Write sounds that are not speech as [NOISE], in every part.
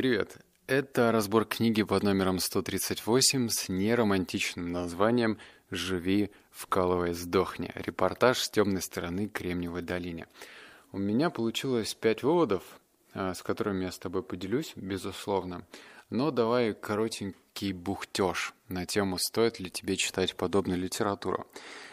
Привет. Это разбор книги под номером 138 с неромантичным названием «Живи, вкалывай, сдохни». Репортаж с темной стороны Кремниевой долине. У меня получилось пять выводов, а, с которыми я с тобой поделюсь, безусловно. Но давай коротенький бухтеж на тему, стоит ли тебе читать подобную литературу.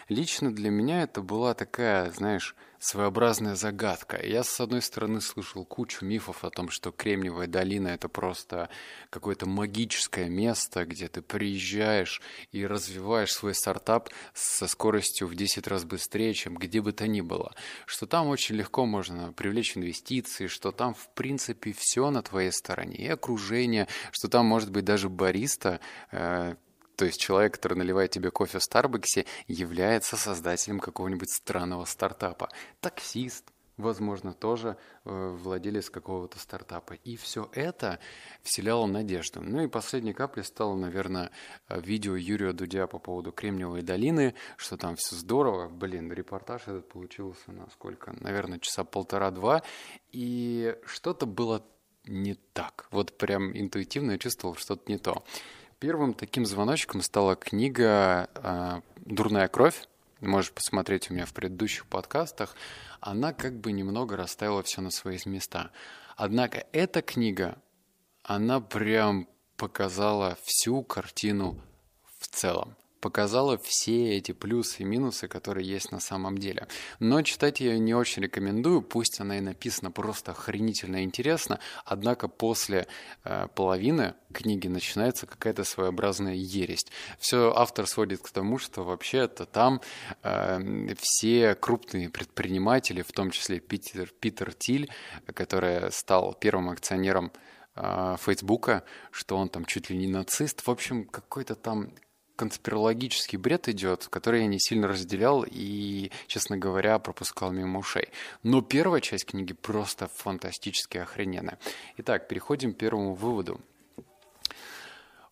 Лично для меня это была такая, знаешь, своеобразная загадка. Я, с одной стороны, слышал кучу мифов о том, что Кремниевая долина — это просто какое-то магическое место, где ты приезжаешь и развиваешь свой стартап со скоростью в 10 раз быстрее, чем где бы то ни было. Что там очень легко можно привлечь инвестиции, что там, в принципе, все на твоей стороне. И окружение, что там может быть даже бариста, э, то есть человек, который наливает тебе кофе в Старбаксе, является создателем какого-нибудь странного стартапа. Таксист, возможно, тоже э, владелец какого-то стартапа. И все это вселяло надежду. Ну и последней каплей стало, наверное, видео Юрия Дудя по поводу Кремниевой долины, что там все здорово. Блин, репортаж этот получился на сколько? Наверное, часа полтора-два. И что-то было не так. Вот прям интуитивно я чувствовал что-то не то. Первым таким звоночком стала книга э, «Дурная кровь». Можешь посмотреть у меня в предыдущих подкастах. Она как бы немного расставила все на свои места. Однако эта книга, она прям показала всю картину в целом показала все эти плюсы и минусы, которые есть на самом деле. Но читать я не очень рекомендую, пусть она и написана просто охренительно интересно, однако после э, половины книги начинается какая-то своеобразная ересь. Все автор сводит к тому, что вообще-то там э, все крупные предприниматели, в том числе Питер, Питер Тиль, который стал первым акционером э, Фейсбука, что он там чуть ли не нацист. В общем, какой-то там конспирологический бред идет, который я не сильно разделял и, честно говоря, пропускал мимо ушей. Но первая часть книги просто фантастически охрененная. Итак, переходим к первому выводу.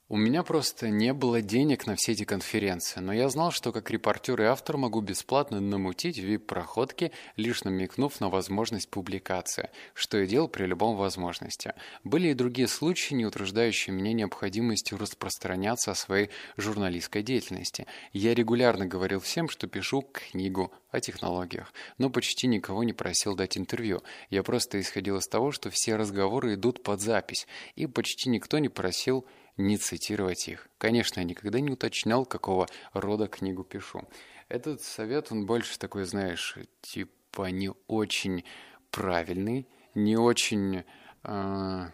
У меня просто не было денег на все эти конференции, но я знал, что как репортер и автор могу бесплатно намутить вип-проходки, лишь намекнув на возможность публикации, что я делал при любом возможности. Были и другие случаи, не утруждающие меня необходимостью распространяться о своей журналистской деятельности. Я регулярно говорил всем, что пишу книгу о технологиях, но почти никого не просил дать интервью. Я просто исходил из того, что все разговоры идут под запись, и почти никто не просил не цитировать их. Конечно, я никогда не уточнял, какого рода книгу пишу. Этот совет, он больше такой, знаешь, типа не очень правильный, не очень... Э,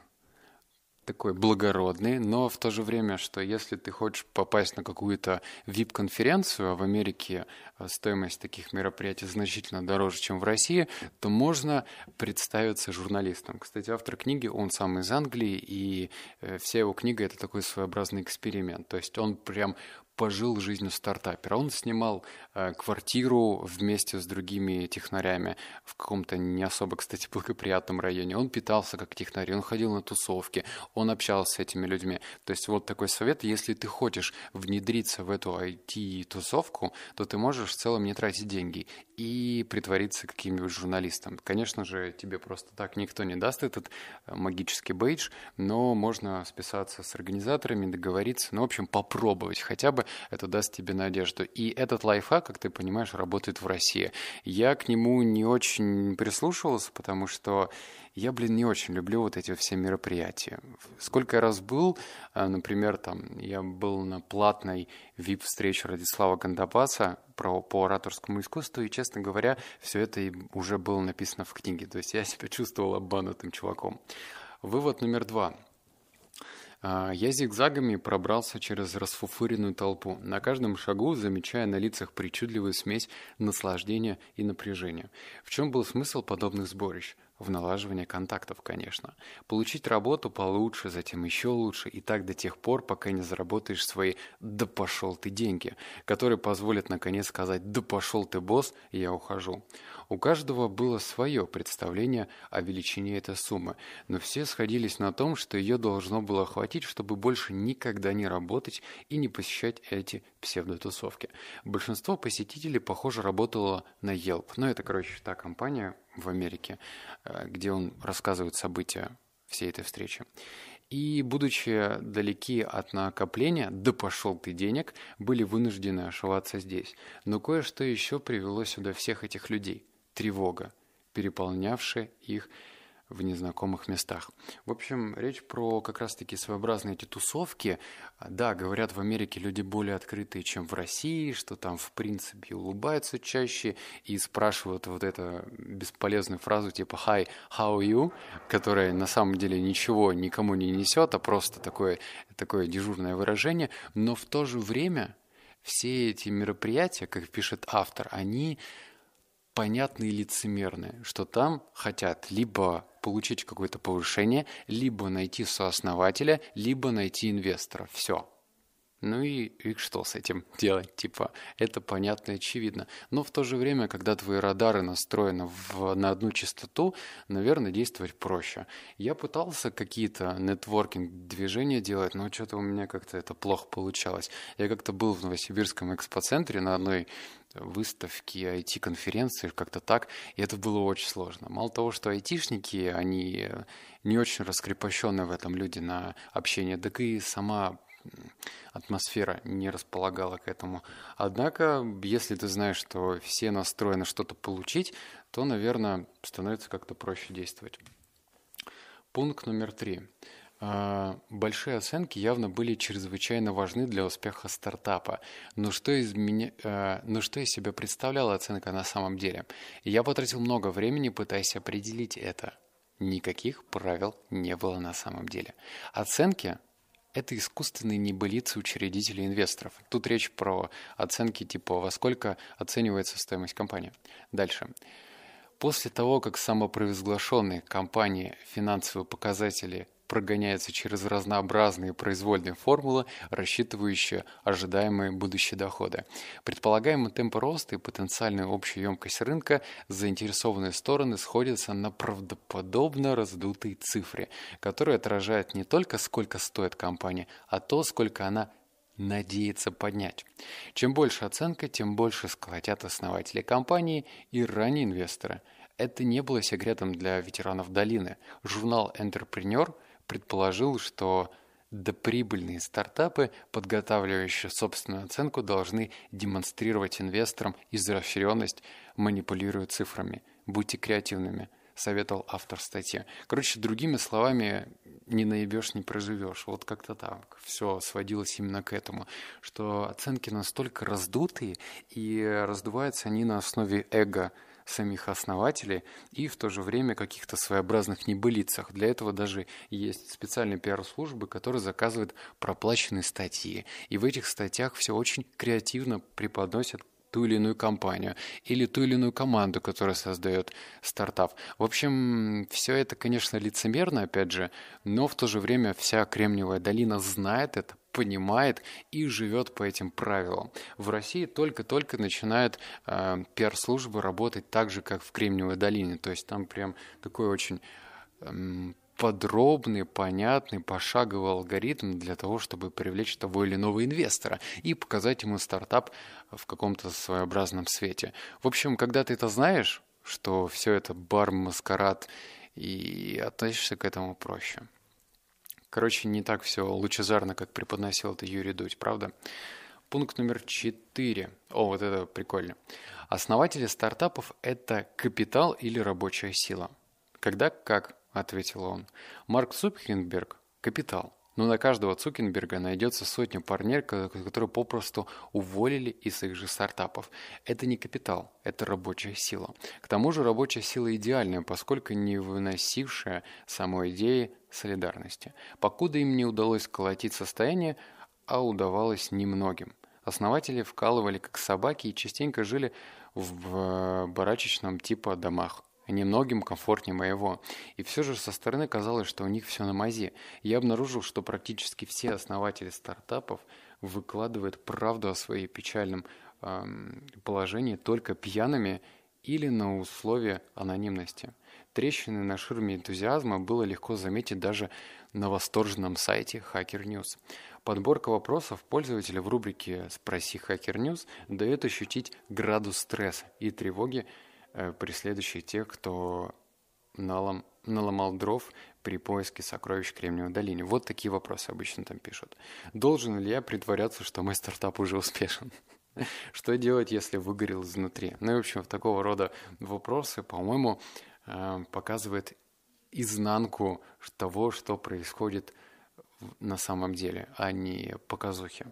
такой благородный, но в то же время, что если ты хочешь попасть на какую-то VIP-конференцию, а в Америке э, стоимость таких мероприятий значительно дороже, чем в России, то можно представиться журналистом. Кстати, автор книги, он сам из Англии, и э, вся его книга — это такой своеобразный эксперимент. То есть он прям пожил жизнью стартапера. Он снимал э, квартиру вместе с другими технарями в каком-то не особо, кстати, благоприятном районе. Он питался как технарь, он ходил на тусовки, он общался с этими людьми. То есть вот такой совет, если ты хочешь внедриться в эту IT-тусовку, то ты можешь в целом не тратить деньги и притвориться каким-нибудь журналистом. Конечно же, тебе просто так никто не даст этот э, магический бейдж, но можно списаться с организаторами, договориться, ну, в общем, попробовать хотя бы это даст тебе надежду. И этот лайфхак, как ты понимаешь, работает в России. Я к нему не очень прислушивался, потому что я, блин, не очень люблю вот эти все мероприятия. Сколько я раз был, э, например, там, я был на платной VIP-встрече Радислава Гандапаса про, по ораторскому искусству, и, честно говоря, все это уже было написано в книге. То есть я себя чувствовал обманутым чуваком. Вывод номер два – я зигзагами пробрался через расфуфыренную толпу, на каждом шагу замечая на лицах причудливую смесь наслаждения и напряжения. В чем был смысл подобных сборищ? В налаживании контактов, конечно. Получить работу получше, затем еще лучше, и так до тех пор, пока не заработаешь свои «да пошел ты деньги», которые позволят наконец сказать «да пошел ты босс, я ухожу». У каждого было свое представление о величине этой суммы, но все сходились на том, что ее должно было хватить, чтобы больше никогда не работать и не посещать эти псевдотусовки. Большинство посетителей, похоже, работало на Yelp. Но это, короче, та компания в Америке, э, где он рассказывает события всей этой встречи. И, будучи далеки от накопления, да пошел ты денег, были вынуждены ошиваться здесь. Но кое-что еще привело сюда всех этих людей. Тревога, переполнявшая их в незнакомых местах. В общем, речь про как раз-таки своеобразные эти тусовки. Да, говорят, в Америке люди более открытые, чем в России, что там, в принципе, улыбаются чаще и спрашивают вот эту бесполезную фразу типа «Hi, how are you?», которая на самом деле ничего никому не несет, а просто такое, такое дежурное выражение. Но в то же время все эти мероприятия, как пишет автор, они понятны и лицемерны, что там хотят либо получить какое-то повышение, либо найти сооснователя, либо найти инвестора. Все. Ну и, и что с этим [LAUGHS] делать? Типа, это понятно и очевидно. Но в то же время, когда твои радары настроены в, на одну частоту, наверное, действовать проще. Я пытался какие-то нетворкинг-движения делать, но что-то у меня как-то это плохо получалось. Я как-то был в Новосибирском экспоцентре на одной выставки, IT-конференции, как-то так, и это было очень сложно. Мало того, что айтишники, они не очень раскрепощенные в этом люди на общение, так и сама атмосфера не располагала к этому. Однако, если ты знаешь, что все настроены что-то получить, то, наверное, становится как-то проще действовать. Пункт номер три. А, большие оценки явно были чрезвычайно важны для успеха стартапа. Но что из, меня, а, но что из себя представляла оценка на самом деле? Я потратил много времени, пытаясь определить это. Никаких правил не было на самом деле. Оценки – это искусственные небылицы учредителей инвесторов. Тут речь про оценки типа «во сколько оценивается стоимость компании». Дальше. После того, как самопровозглашенные компании финансовые показатели прогоняется через разнообразные произвольные формулы, рассчитывающие ожидаемые будущие доходы. Предполагаемый темп роста и потенциальная общая емкость рынка заинтересованные стороны сходятся на правдоподобно раздутой цифре, которая отражает не только сколько стоит компания, а то, сколько она надеется поднять. Чем больше оценка, тем больше сколотят основатели компании и ранние инвесторы. Это не было секретом для ветеранов долины. Журнал «Энтерпренер» предположил, что доприбыльные стартапы, подготавливающие собственную оценку, должны демонстрировать инвесторам изощренность, манипулируя цифрами. Будьте креативными, советовал автор статьи. Короче, другими словами, не наебешь, не проживешь. Вот как-то так. Все сводилось именно к этому, что оценки настолько раздутые, и раздуваются они на основе эго – самих основателей и в то же время каких-то своеобразных небылицах. Для этого даже есть специальные пиар-службы, которые заказывают проплаченные статьи. И в этих статьях все очень креативно преподносят ту или иную компанию или ту или иную команду, которая создает стартап. В общем, все это, конечно, лицемерно, опять же, но в то же время вся Кремниевая долина знает это, понимает и живет по этим правилам. В России только-только начинают э, пиар-службы работать так же, как в Кремниевой долине. То есть там прям такой очень э, подробный, понятный, пошаговый алгоритм для того, чтобы привлечь того или иного инвестора и показать ему стартап в каком-то своеобразном свете. В общем, когда ты это знаешь, что все это бар, маскарад, и относишься к этому проще. Короче, не так все лучезарно, как преподносил это Юрий Дудь, правда? Пункт номер четыре. О, вот это прикольно. Основатели стартапов – это капитал или рабочая сила. Когда как, ответил он. Марк Цукерберг – капитал. Но на каждого Цукенберга найдется сотня парней, которые попросту уволили из их же стартапов. Это не капитал, это рабочая сила. К тому же рабочая сила идеальная, поскольку не выносившая самой идеи солидарности. Покуда им не удалось сколотить состояние, а удавалось немногим. Основатели вкалывали как собаки и частенько жили в барачечном типа домах немногим комфортнее моего. И все же со стороны казалось, что у них все на мази. Я обнаружил, что практически все основатели стартапов выкладывают правду о своей печальном эм, положении только пьяными или на условия анонимности. Трещины на ширме энтузиазма было легко заметить даже на восторженном сайте Hacker News. Подборка вопросов пользователя в рубрике «Спроси Hacker News» дает ощутить градус стресса и тревоги, преследующие тех, кто налом наломал дров при поиске сокровищ Кремниевой долине? Вот такие вопросы обычно там пишут. Должен ли я притворяться, что мой стартап уже успешен? [LAUGHS] Что делать, если выгорел изнутри? Ну и, в общем, такого рода вопросы, по-моему, э, показывает изнанку того, что происходит на самом деле, а не показухи.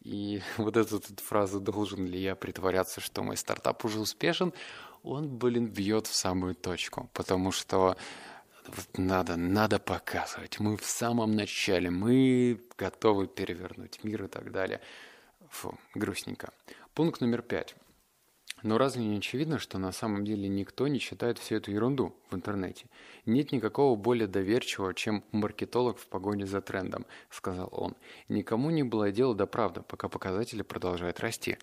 И [LAUGHS] вот эту вот фразу «должен ли я притворяться, что мой стартап уже успешен», он, блин, бьет в самую точку, потому что надо, надо показывать. Мы в самом начале, мы готовы перевернуть мир и так далее. Фу, грустненько. Пункт номер пять. Но разве не очевидно, что на самом деле никто не читает всю эту ерунду в интернете? Нет никакого более доверчивого, чем маркетолог в погоне за трендом, сказал он. Никому не было дела до правды, пока показатели продолжают расти.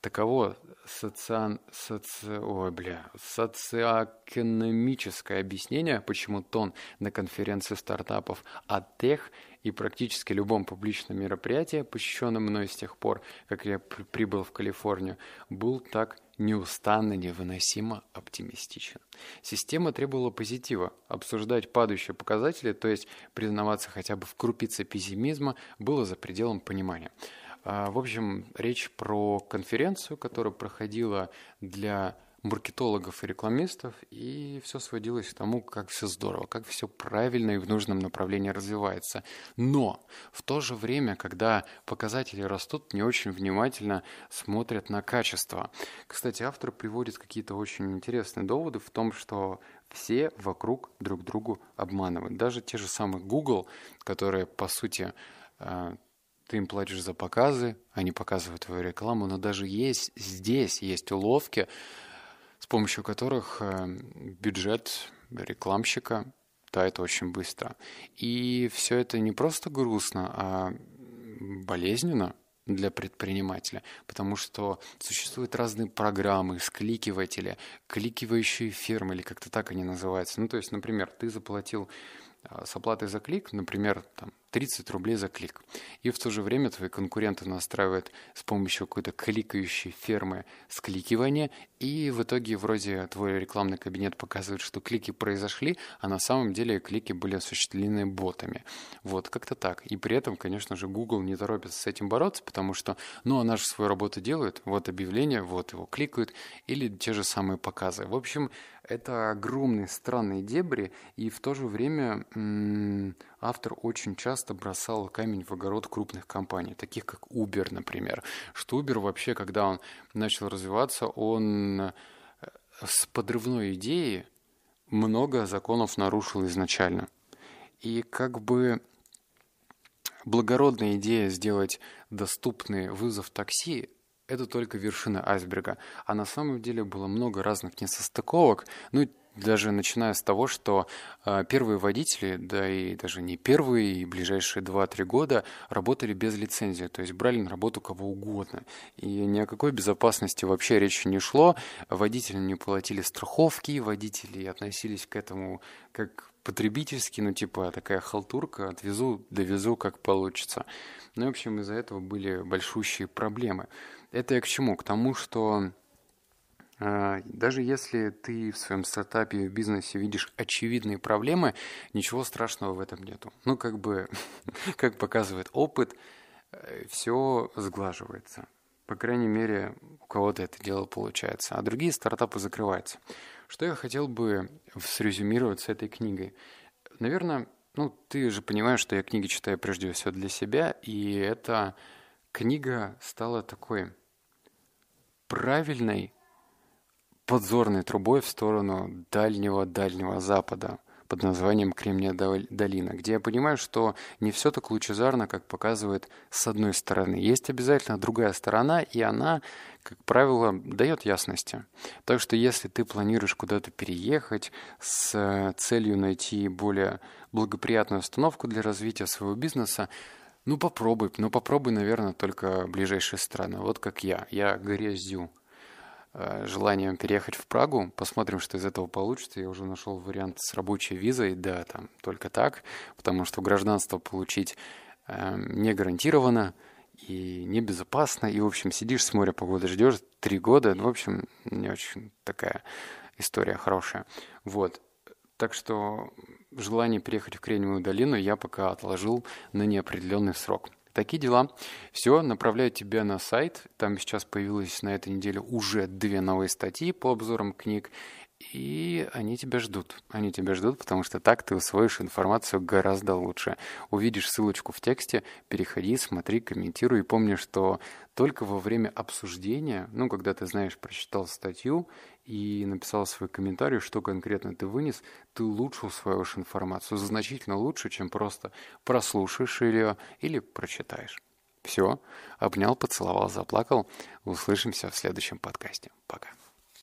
Таково социан... соци... Ой, бля... социоэкономическое объяснение, почему тон на конференции стартапов от тех и практически любом публичном мероприятии, посещенном мной с тех пор, как я прибыл в Калифорнию, был так неустанно, невыносимо оптимистичен. Система требовала позитива. Обсуждать падающие показатели, то есть признаваться хотя бы в крупице пессимизма, было за пределом понимания. А, в общем, речь про конференцию, которая проходила для маркетологов и рекламистов, и все сводилось к тому, как все здорово, как все правильно и в нужном направлении развивается. Но в то же время, когда показатели растут, не очень внимательно смотрят на качество. Кстати, автор приводит какие-то очень интересные доводы в том, что все вокруг друг другу обманывают. Даже те же самые Google, которые, по сути, э, ты им платишь за показы, они показывают твою рекламу, но даже есть здесь есть уловки, с помощью которых э, бюджет рекламщика тает очень быстро. И все это не просто грустно, а болезненно для предпринимателя, потому что существуют разные программы, скликиватели, кликивающие фирмы, или как-то так они называются. Ну, то есть, например, ты заплатил с оплатой за клик, например, там, 30 рублей за клик. И в то же время твои конкуренты настраивают с помощью какой-то кликающей фермы скликивание, и в итоге вроде твой рекламный кабинет показывает, что клики произошли, а на самом деле клики были осуществлены ботами. Вот, как-то так. И при этом, конечно же, Google не торопится с этим бороться, потому что, ну, она же свою работу делает, вот объявление, вот его кликают, или те же самые показы. В общем, это огромные странные дебри, и в то же время м- автор очень часто бросал камень в огород крупных компаний, таких как Uber, например. Что Uber вообще, когда он начал развиваться, он э, с подрывной идеей много законов нарушил изначально. И как бы благородная идея сделать доступный вызов такси это только вершина айсберга. А на самом деле было много разных несостыковок. Ну, даже начиная с того, что э, первые водители, да и даже не первые, и ближайшие 2-3 года работали без лицензии, то есть брали на работу кого угодно. И ни о какой безопасности вообще речи не шло. Водители не платили страховки, водители относились к этому как потребительски, ну типа такая халтурка, отвезу, довезу, как получится. Ну, в общем, из-за этого были большущие проблемы. Это я к чему? К тому, что а, даже если ты в своем стартапе, в бизнесе видишь очевидные проблемы, ничего страшного в этом нету. Ну, как бы, [LAUGHS] как показывает опыт, э, все сглаживается. По крайней мере, у кого-то это дело получается, а другие стартапы закрываются. Что я хотел бы срезюмировать с этой книгой? Наверное, ну, ты же понимаешь, что я книги читаю прежде всего для себя, и эта книга стала такой правильной подзорной трубой в сторону дальнего-дальнего запада под названием Кремния долина, где я понимаю, что не все так лучезарно, как показывает с одной стороны. Есть обязательно другая сторона, и она, как правило, дает ясности. Так что если ты планируешь куда-то переехать с целью найти более благоприятную установку для развития своего бизнеса, ну попробуй, ну попробуй, наверное, только ближайшие страны. Вот как я. Я грязью Э, желанием переехать в Прагу. Посмотрим, что из этого получится. Я уже нашел вариант с рабочей визой, да, там только так, потому что гражданство получить э, не гарантированно и небезопасно. И, в общем, сидишь с моря погоды, ждешь три года. Ну, в общем, не очень такая история хорошая. Вот. Так что желание приехать в Кремниевую долину я пока отложил на неопределенный срок. Такие дела. Все, направляю тебя на сайт. Там сейчас появилось на этой неделе уже две новые статьи по обзорам книг. И они тебя ждут. Они тебя ждут, потому что так ты усвоишь информацию гораздо лучше. Увидишь ссылочку в тексте, переходи, смотри, комментируй. И помни, что только во время обсуждения, ну, когда ты, знаешь, прочитал статью и написал свой комментарий, что конкретно ты вынес, ты лучше усвоишь информацию. Значительно лучше, чем просто прослушаешь ее или прочитаешь. Все, обнял, поцеловал, заплакал. Услышимся в следующем подкасте. Пока.